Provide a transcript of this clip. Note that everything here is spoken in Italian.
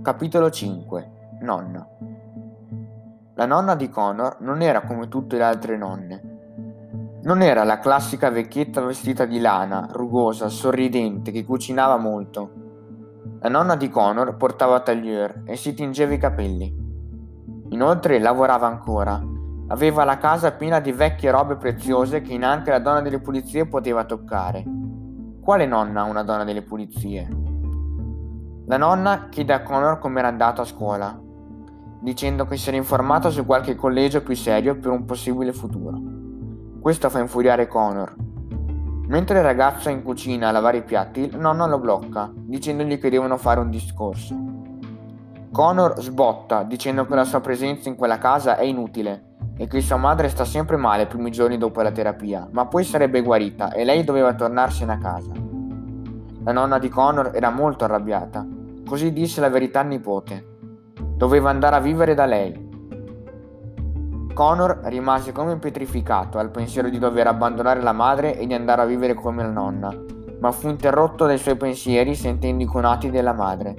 Capitolo 5 Nonna La nonna di Connor non era come tutte le altre nonne. Non era la classica vecchietta vestita di lana, rugosa, sorridente, che cucinava molto. La nonna di Connor portava taglieur e si tingeva i capelli. Inoltre lavorava ancora. Aveva la casa piena di vecchie robe preziose che neanche la donna delle pulizie poteva toccare. Quale nonna ha una donna delle pulizie? La nonna chiede a Connor come era andato a scuola, dicendo che si era informato su qualche collegio più serio per un possibile futuro. Questo fa infuriare Connor. Mentre il ragazzo è in cucina a lavare i piatti, il nonno lo blocca, dicendogli che devono fare un discorso. Connor sbotta, dicendo che la sua presenza in quella casa è inutile e che sua madre sta sempre male i primi giorni dopo la terapia, ma poi sarebbe guarita e lei doveva tornarsene a casa. La nonna di Connor era molto arrabbiata Così disse la verità al nipote. Doveva andare a vivere da lei. Connor rimase come pietrificato al pensiero di dover abbandonare la madre e di andare a vivere come la nonna, ma fu interrotto dai suoi pensieri sentendo i conati della madre.